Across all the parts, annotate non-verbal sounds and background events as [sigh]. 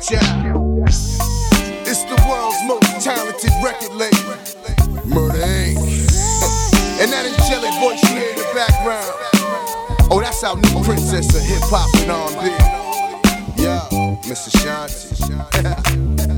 It's the world's most talented record label, Murder Inc. [laughs] and that angelic voice you hear in the background. Oh, that's our new princess of hip hop and R&B. Yeah, Miss Ashanti. [laughs]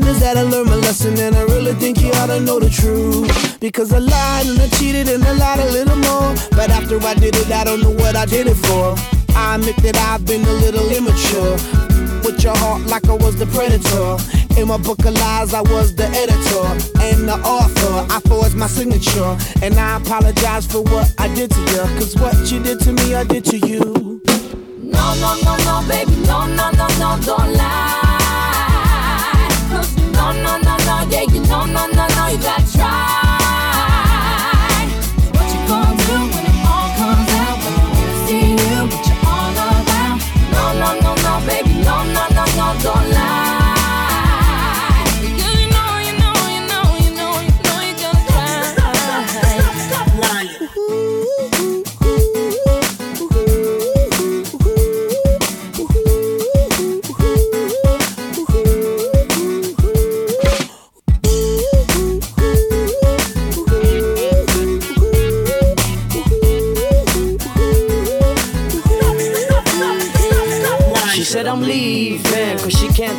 is that I learned my lesson and I really think you ought to know the truth. Because I lied and I cheated and I lied a little more. But after I did it, I don't know what I did it for. I admit that I've been a little immature. With your heart like I was the predator. In my book of lies, I was the editor and the author. I forged my signature, and I apologize for what I did to you. Cause what you did to me, I did to you. No, no, no, no, baby, no, no, no, no, don't lie. No, no, no, no, yeah, you know, no, no, no, you gotta try.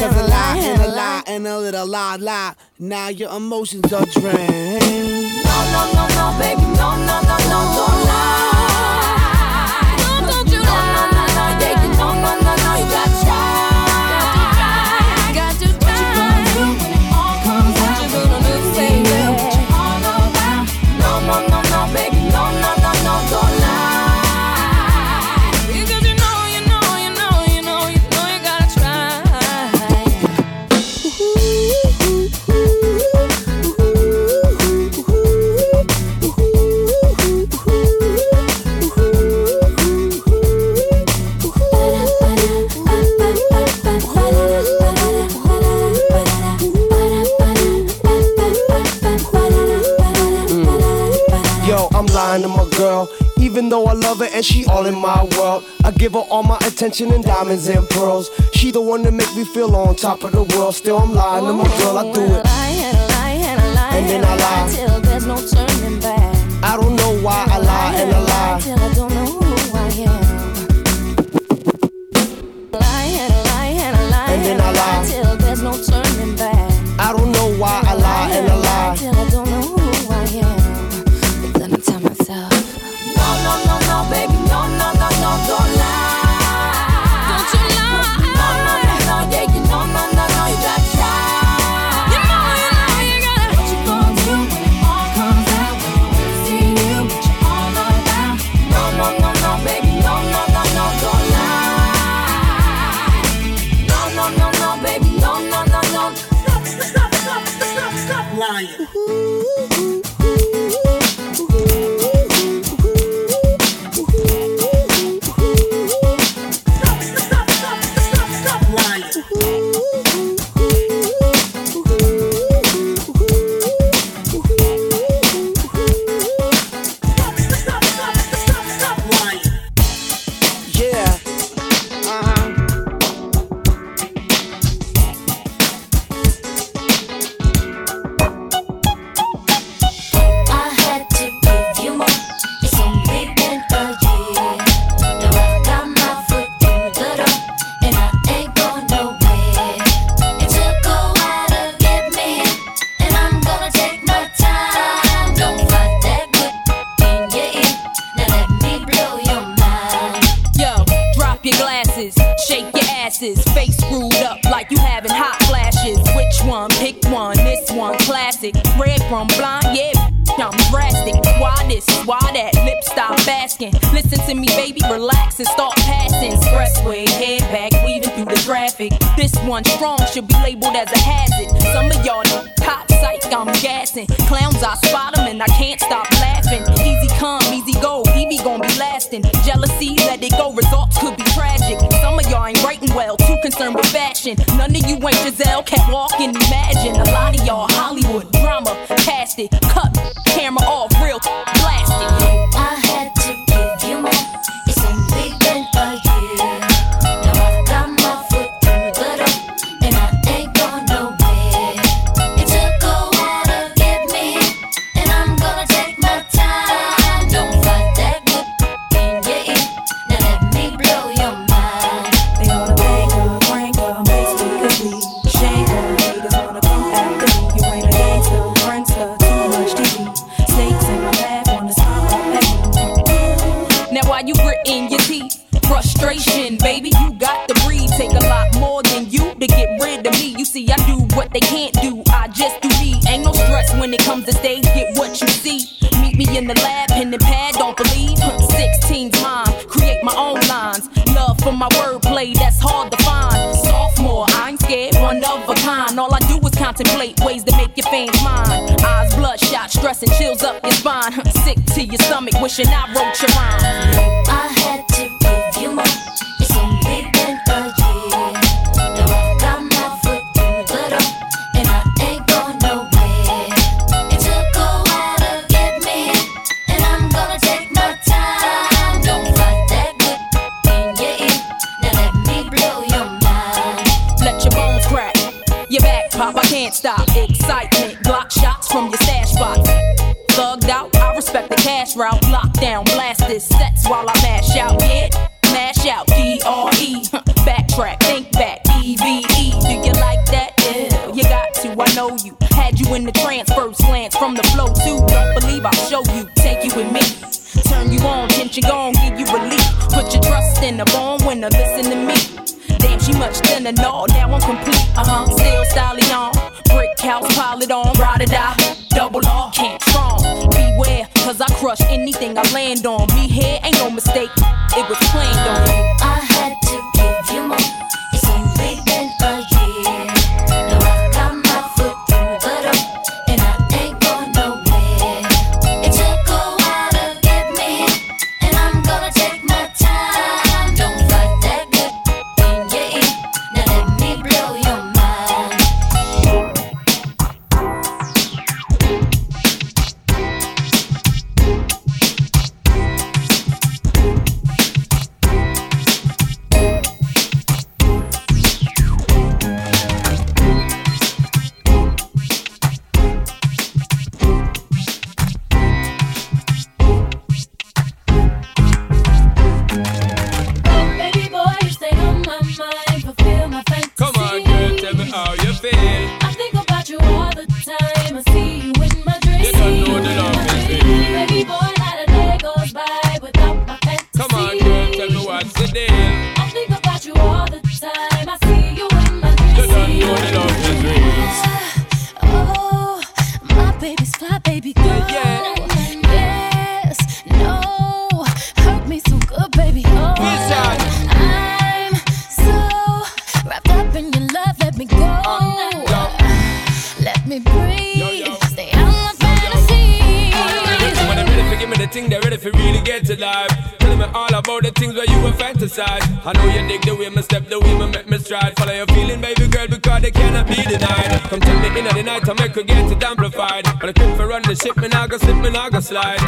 Cause a lie and a lie [laughs] and a little lie lie. Now your emotions are drained. No, no, no, no, baby, no, no, no, no, don't lie. Though I love her and she all in my world, I give her all my attention and diamonds and pearls. She the one that make me feel on top of the world. Still I'm lying to my girl, I do it. And then I lie till there's no turning back. I don't know why I lie and I lie till I don't know who I am. Lie and I lie and I lie and then I lie till there's no turning your I wrote your rhyme. Me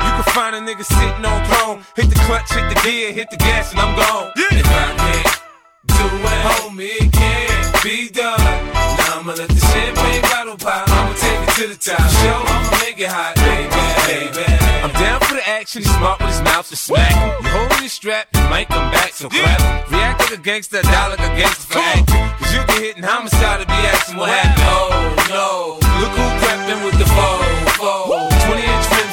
You can find a nigga sitting on throne. Hit the clutch, hit the gear, hit the gas, and I'm gone. Yeah. If I can't do it, homie, it can't be done. Now I'ma let the champagne bottle pop. I'ma take it to the top. Show, I'ma make it hot, baby, baby. I'm down for the action. He's smart with his mouth to smack. You holding his strap, you might come back, so yeah. clap. React like a gangster, die like a gangster for acting. Cause you get hit and homicide to be asking what happened. Oh no, look who crept in with the foe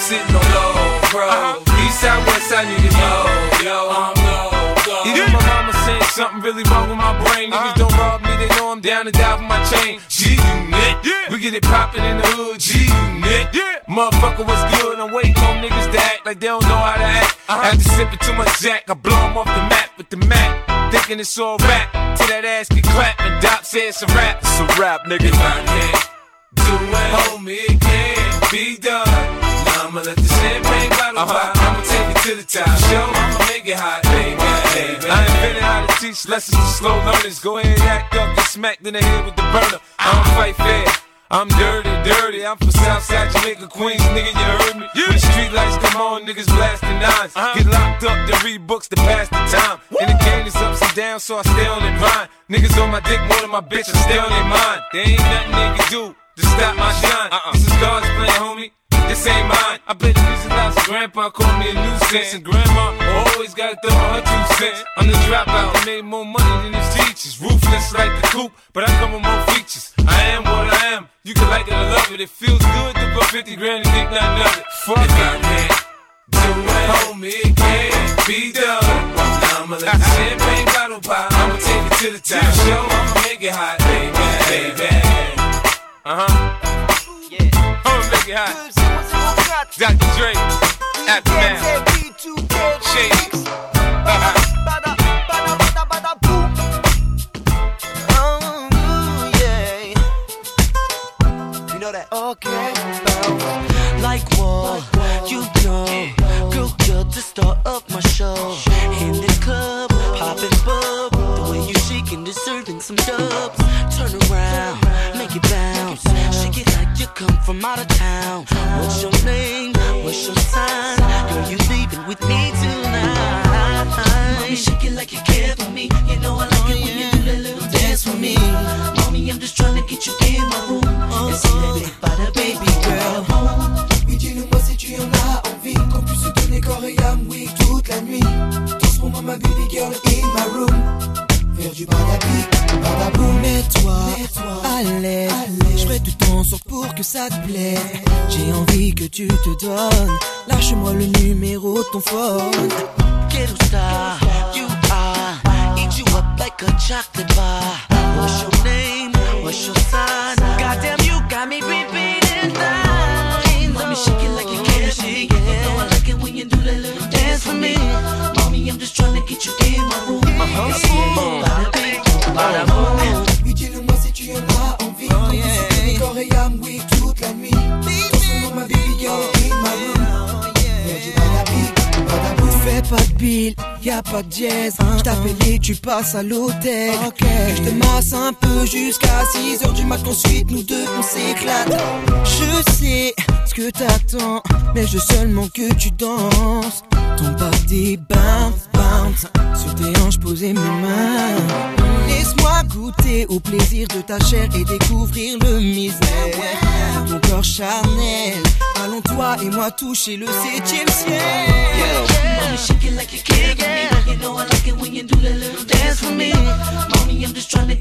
sitting on low, bro. Uh-huh. East side, west side, niggas low, yo. I'm low, low. Even yeah. my mama said something really wrong with my brain. Niggas uh-huh. don't rob me, they know I'm down to die for my chain. G Unit, yeah. we get it poppin' in the hood. G Unit, yeah. motherfucker, what's good? I'm waiting on niggas to act like they don't know how to act. Uh-huh. After sipping too much Jack, I blow 'em off the map with the Mac thinking it's all rap. Till that ass get clapped and Doc says it's a rap. It's a rap, nigga. If I can't do it, homie, it can't be done. I'ma let the champagne bottle uh-huh. pop. I'ma take it to the top. Show, I'ma make it hot, baby, baby. I invented how to teach lessons to slow learners. Go ahead, act up, get smacked in the head with the burner. I don't fight fair. I'm dirty, dirty. I'm from Southside Jamaica, Queens, nigga. You heard me? Yeah. When the street lights come on, niggas blasting nines. Uh-huh. Get locked up to read books to pass the time. Woo. And the game is ups and downs, so I stay on their mind. Niggas on my dick more than my bitch, I stay on their mind. There ain't nothing they can do to stop my shine. Uh-uh. This is God's plan, homie. This ain't mine. I bet you a lot. Grandpa called me a nuisance, and Grandma always gotta throw her two cents. I'm the dropout, I made more money than his teachers. Ruthless like the coop, but I come with more features. I am what I am. You can like it or love it. It feels good to put 50 grand and think nothing of it. Fuck if I can't do it, homie, it can't be done. Now I'ma let the champagne bottle pop. I'ma take it to the top. Show, I'ma make it hot, baby, baby. Uh huh. Yeah. I'ma make it hot. Dr. Dre, Aftermath, à l'hôtel. Je te masse un peu jusqu'à 6 heures du matin. Ensuite, nous deux, on s'éclate. Je sais ce que t'attends, mais je veux seulement que tu danses. Ton body bounce, bounce. Sur tes hanches, poser mes mains. Laisse-moi goûter au plaisir de ta chair et découvrir le misère. Ton corps charnel. Allons toi et moi toucher le septième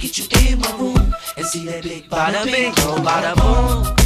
get you in my room and see that big bada bing, bada boom.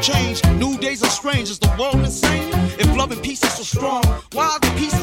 Change. New days are strange. Is the world insane? If love and peace is so strong, why?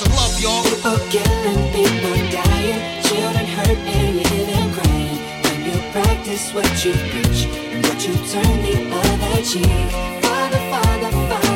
know. What's love, y'all? People killing, people dying, children hurt and you hear them crying. When you practice what you preach and what you turn the other cheek. Father, Father, Father,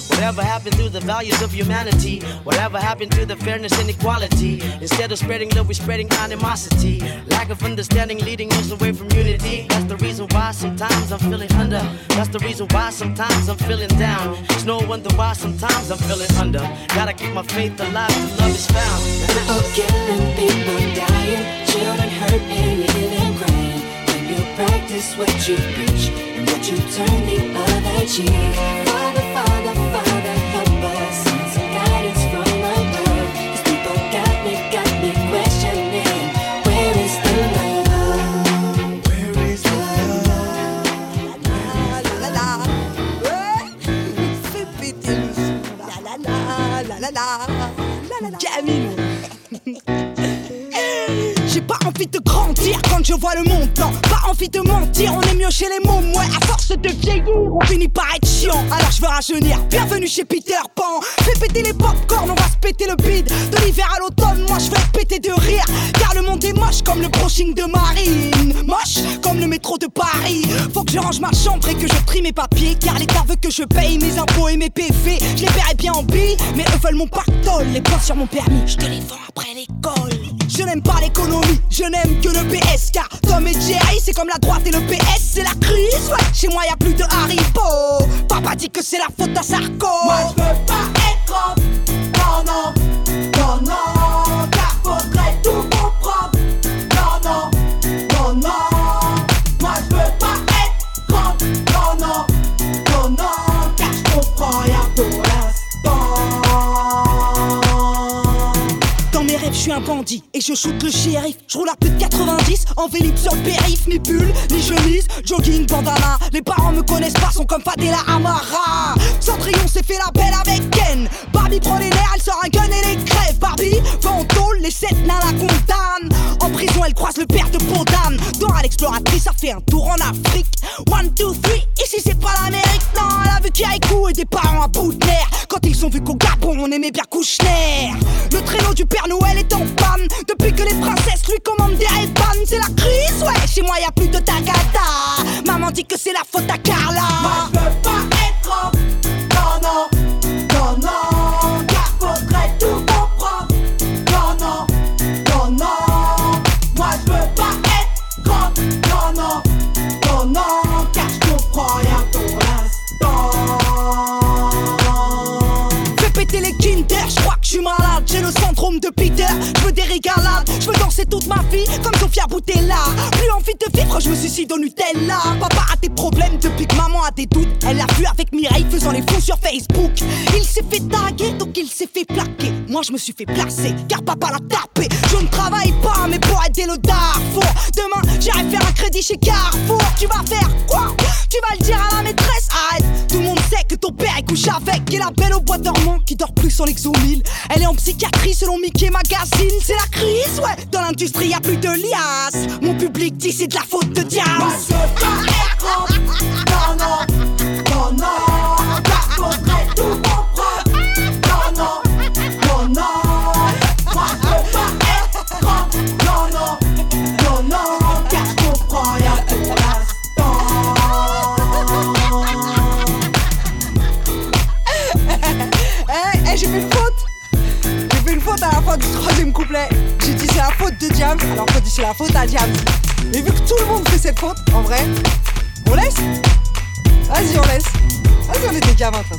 Whatever happened to the values of humanity? Whatever happened to the fairness and equality? Instead of spreading love, we're spreading animosity. Lack of understanding leading us away from unity. That's the reason why sometimes I'm feeling under. That's the reason why sometimes I'm feeling down. It's no wonder why sometimes I'm feeling under. Gotta keep my faith alive till love is found. People killing, people dying, children hurt and hear them crying. When you practice what you preach and what you turn the other cheek. Father, Father, [laughs] J'ai pas envie de grandir quand je vois le monde, non, pas envie de mentir, on est mieux chez les mômes, ouais, à force de vieillir, on finit par être chiant, alors je veux rajeunir, bienvenue chez Peter Pan, fais péter les popcorn, on va se péter le bide, de l'hiver à l'automne, je vais péter de rire, car le monde est moche comme le brushing de Marine, moche comme le métro de Paris, faut que je range ma chambre et que je trie mes papiers, car l'État veut que je paye mes impôts et mes PV, je les paierai bien en billes, mais eux veulent mon pactole, les points sur mon permis, je te les vends après l'école, je n'aime pas l'économie, je n'aime que le PS car Tom et Jerry c'est comme la droite et le PS c'est la crise ouais. Chez moi y a plus de Haribo. Papa dit que c'est la faute à Sarko. Moi je veux pas être Non non Faudrait tout comprendre suis un bandit et je shoot le shérif. Je roule à plus de 90 en vélib sur le périph. Ni pull, ni chemise, jogging, bandana. Les parents me connaissent pas, sont comme Fadela Amara. Cendrillon s'est fait la belle avec Ken. Barbie prend les nerfs, elle sort un gun et les crève. Barbie va en tôle, les sept nains la condamnent. En prison, elle croise le père de Podam. Dora l'exploratrice a fait un tour en Afrique. One, two, three, ici c'est pas l'Amérique. Non, elle a vu écho et des parents à bout de. Quand ils ont vu qu'au Gabon, on aimait bien Kouchner. Le traîneau du Père Noël est Depuis que les princesses lui commandent des ray c'est la crise. Ouais, chez moi y a plus de tagada. Maman dit que c'est la faute à Carla. Je pas être non, non, je veux des régalades. Je veux danser toute ma vie comme Sofia Boutella. Plus envie de vivre, je me suicide au Nutella. Papa a des problèmes depuis que maman a des doutes. Elle l'a vu avec Mireille faisant les fous sur Facebook. Il s'est fait taguer, donc il s'est fait plaquer. Moi je me suis fait placer, car papa l'a tapé. Je ne travaille pas, mais pour aider le Darfour. Demain, j'irai faire un crédit chez Carrefour. Tu vas faire quoi? Tu vas le dire à la maîtresse est couché avec. Et la belle au bois dormant qui dort plus en exo 1000. Elle est en psychiatrie selon Mickey Magazine. C'est la crise, ouais. Dans l'industrie, y a plus de liasses. Mon public dit c'est de la faute de Diaz. Non, non, de Jam, alors que c'est la faute à Jam. Et vu que tout le monde fait cette faute, en vrai, on laisse Vas-y, on laisse. Vas-y, on était gamins, de.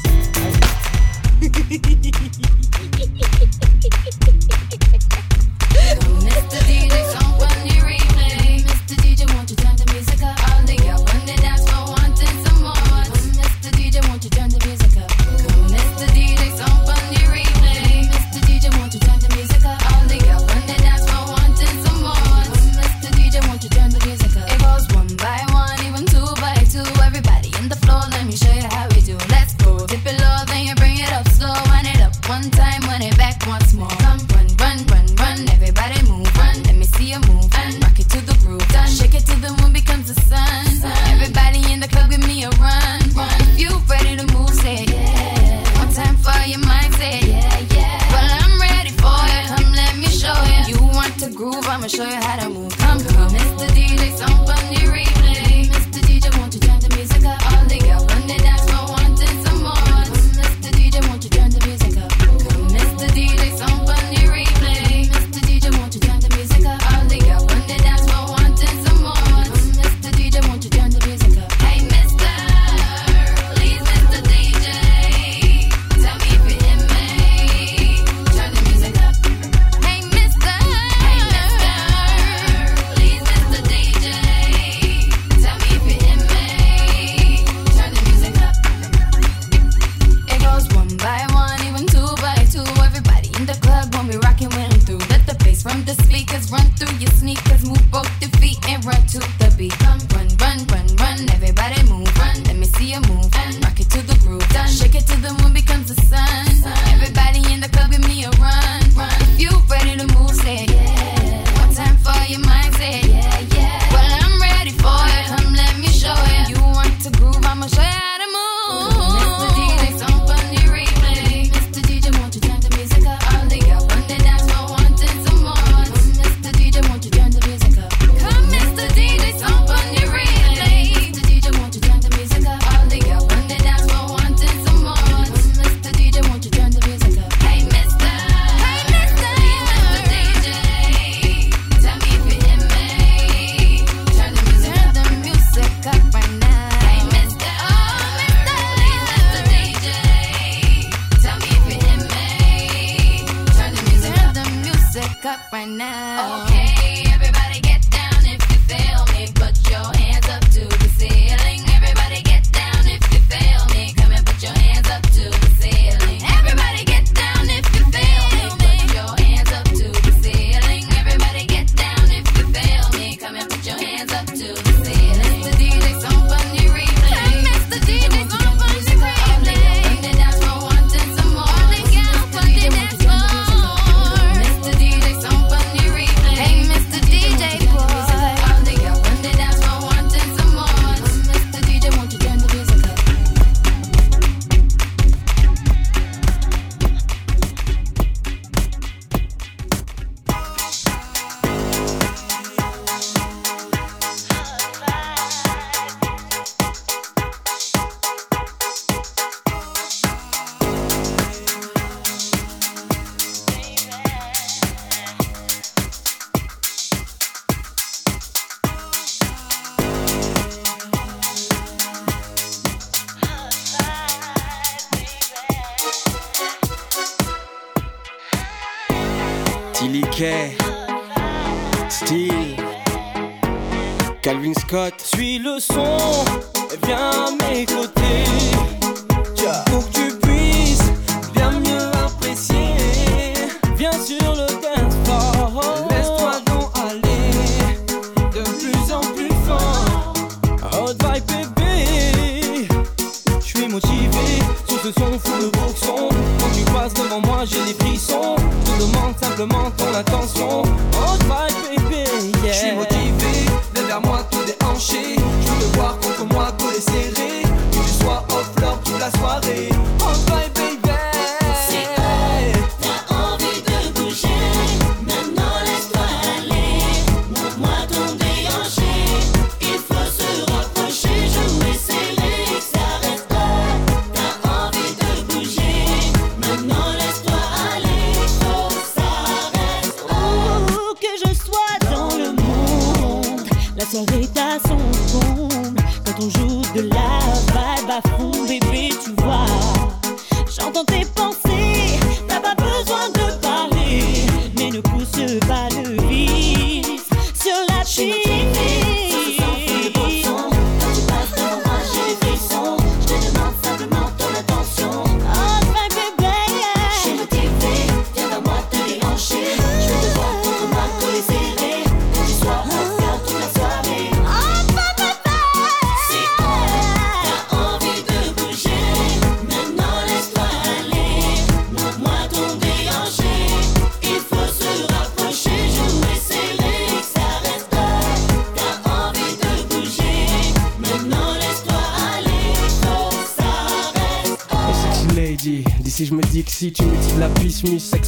J'entends tes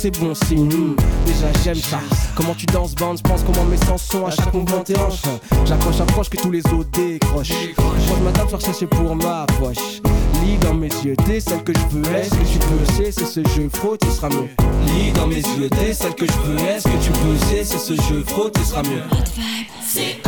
c'est c'est bon signe. Hmm, déjà j'aime ça. Comment tu danses, bande, pense comment mes sens sont à chaque mouvement tes hanches. J'accroche, approche que tous les autres décrochent. Je madame faire chercher pour ma poche. Lis dans mes yeux, t'es celle que je veux, est-ce que tu peux, c'est, c'est ce jeu, fraude, tu seras mieux. Lis dans mes yeux, t'es celle que je veux, est-ce que tu peux, c'est, c'est ce jeu, fraude, tu seras mieux. C'est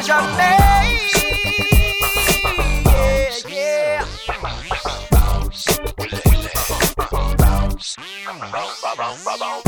je viens doucement passer le mur du son, son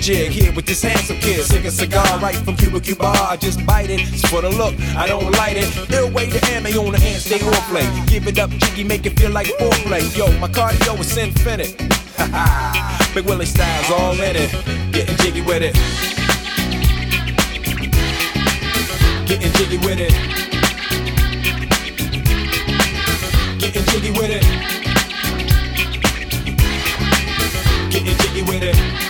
jig here with this handsome kid. Sick a cigar right from Cuba Cuba. I just bite it. It's for the look, I don't light it. Ill way to ammo on the hand, stay on play. Give it up, jiggy, make it feel like foreplay. Yo, my cardio is infinite. Ha [laughs] Big Willie style's all in it. Getting jiggy with it. Getting jiggy with it. Getting jiggy with it. Getting jiggy with it.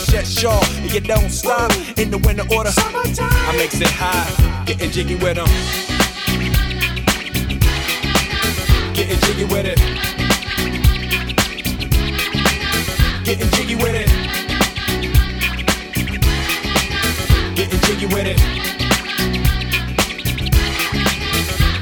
shut shawl and you don't stop in the winter order. Summertime. I makes it high, getting jiggy with them. Getting jiggy with it. Getting jiggy with it. Getting jiggy with it.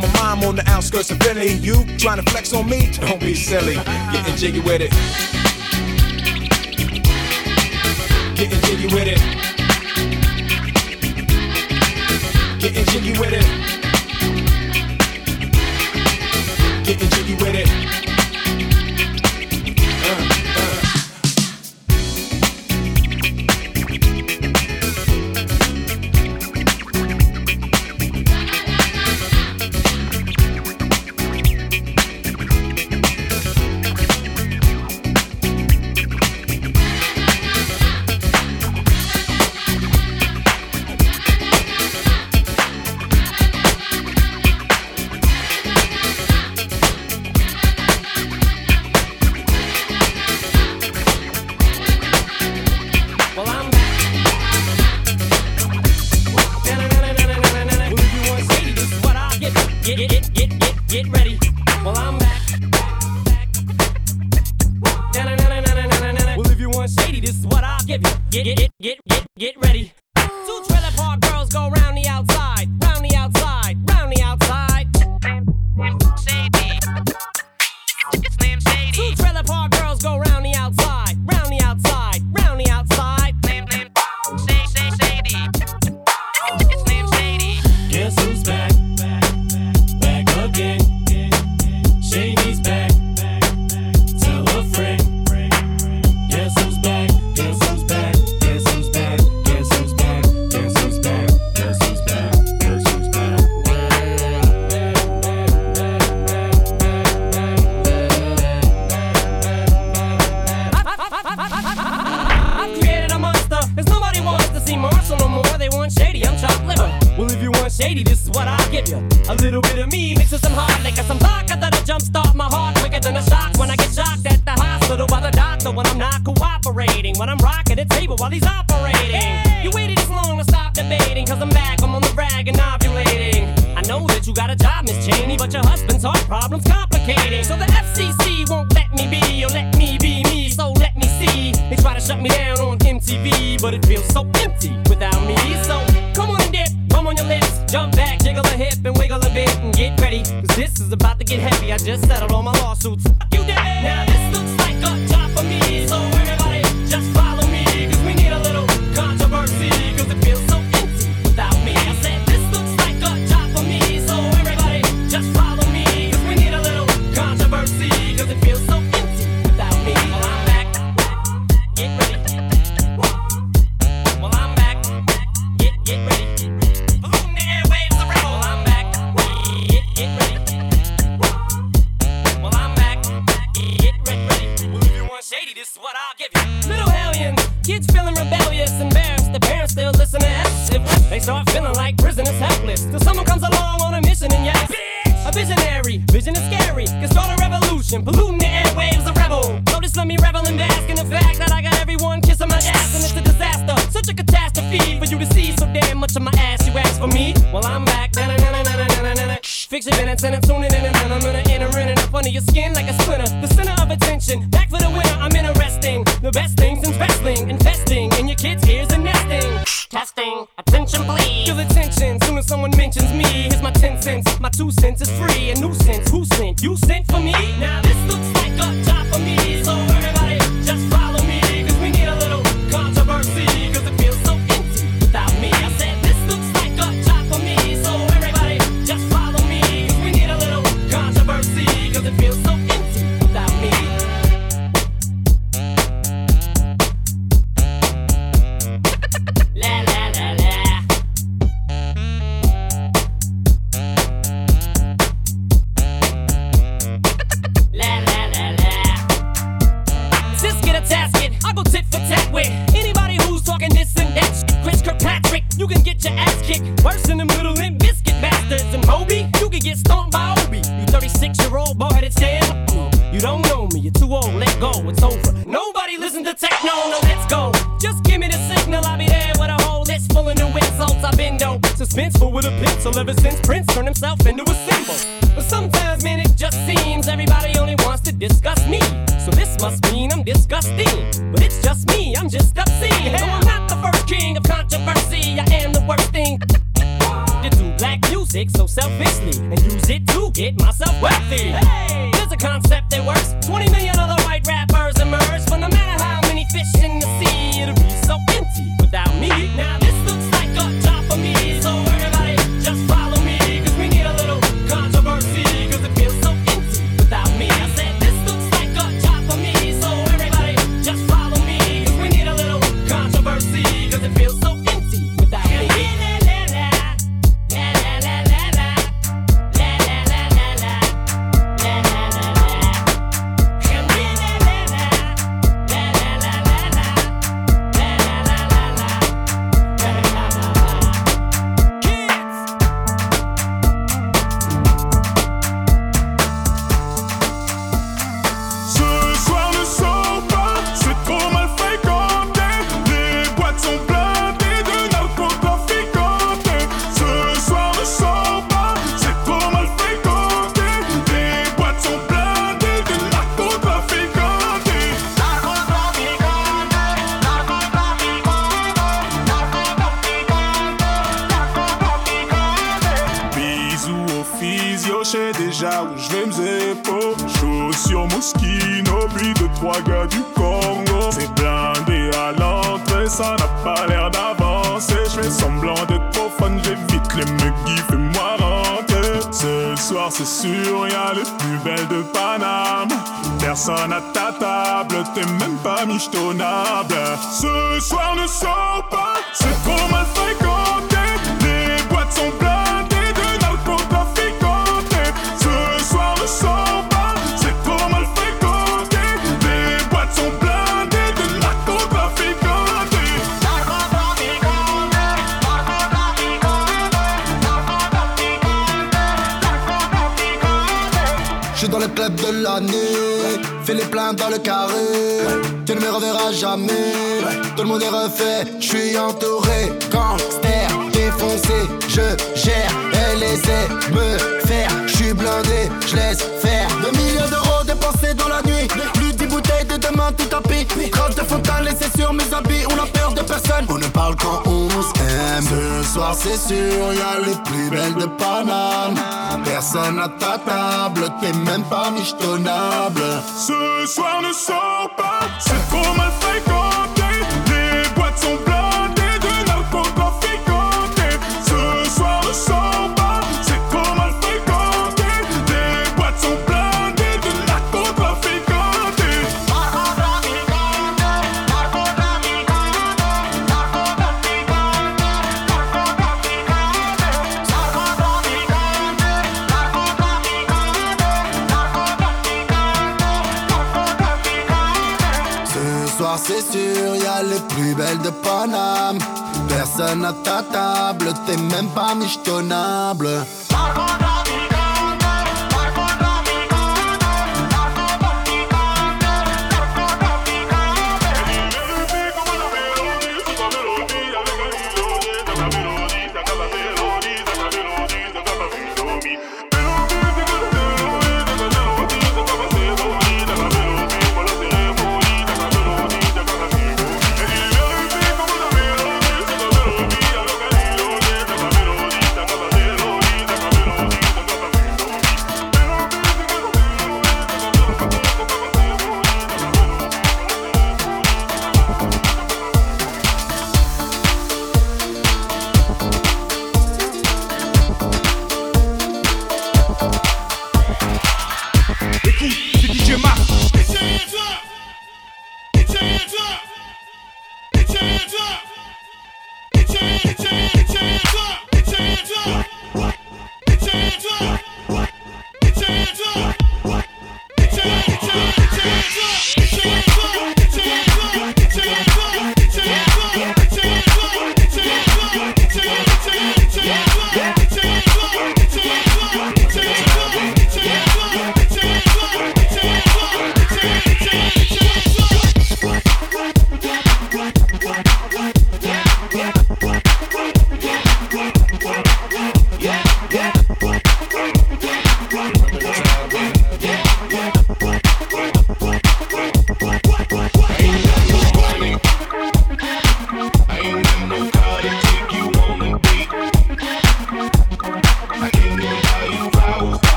but my mom on the outskirts of Philly. You trying to flex on me? Don't be silly. Getting jiggy with it. Getting jiggy with it. Getting jiggy with it. Getting jiggy with it. must mean I'm disgusting. But it's just me, I'm just obscene. No, I'm not the first king of controversy. I am the worst thing. to do black music so selfishly and use it to get myself wealthy. Hey, there's a concept that works. 20 million club de l'année. Fais les plaintes dans le carré. Tu ne me reverras jamais. Tout le monde est refait. Je suis entouré. Gangster défoncé. Je gère. Elle essaie me faire. Je suis blindé. Je laisse faire. Deux millions d'euros dépensés dans la nuit. Plus dix bouteilles de demain tout tapis. Grave de fontaine laissé sur mes habits même. Ce soir, c'est sûr, y'a les plus belles de Paname. Personne à ta table, t'es même pas michetonnable. Ce soir, ne sors pas, c'est trop mal fait bonne à ta table, t'es même pas michetonnable.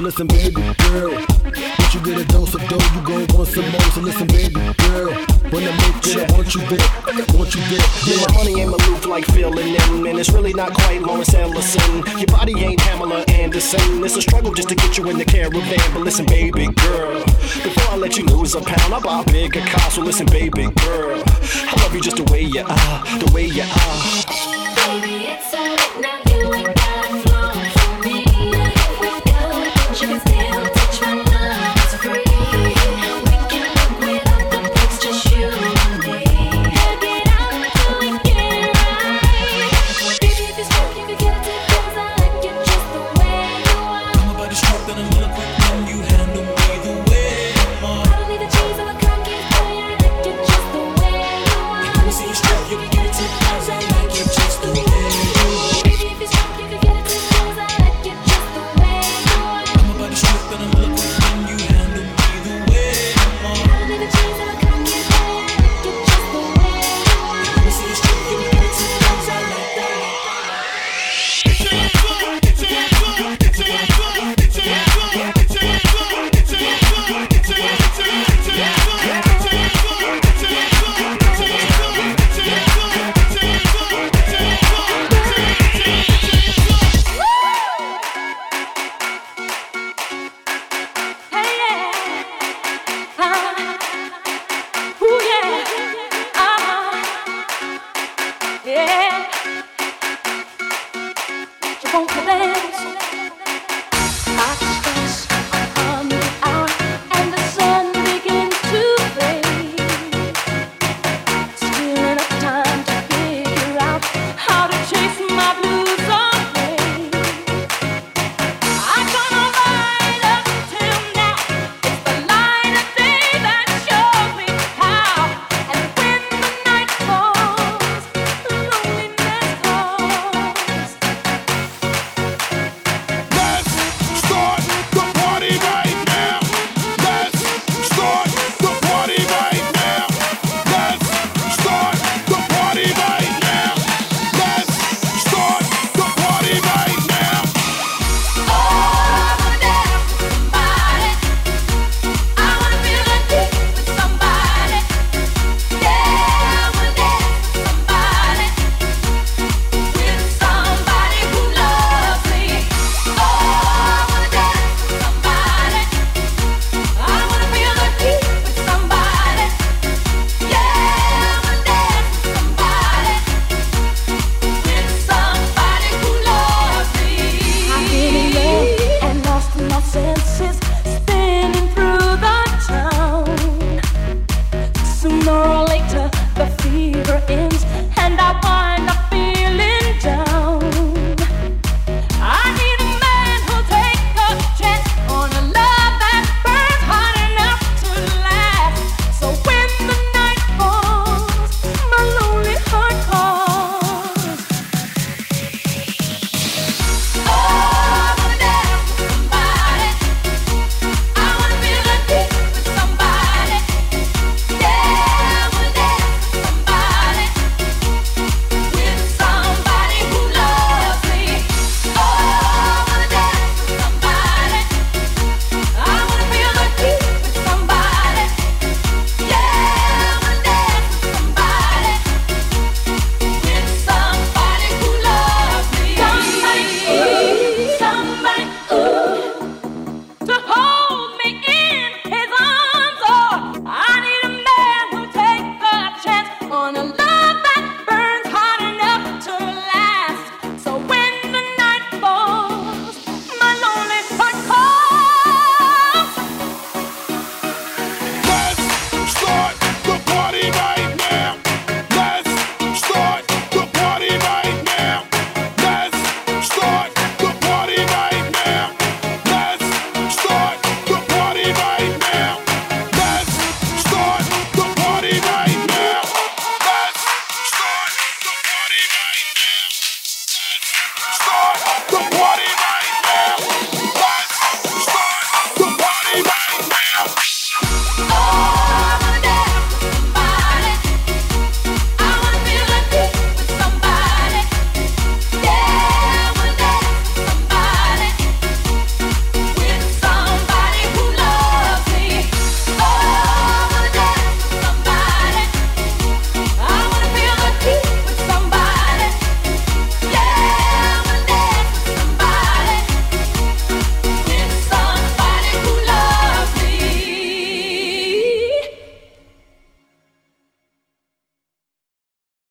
So listen, baby girl. Once you get a dose of dough, you go want some more. So listen, baby girl. When I make it, I want you there, Want you back. Yeah, my honey ain't aloof like feeling in. And it's really not quite Lawrence Ellison. Your body ain't Pamela Anderson. It's a struggle just to get you in the caravan. But listen, baby girl. Before I let you lose a pound, I buy a bigger car. So listen,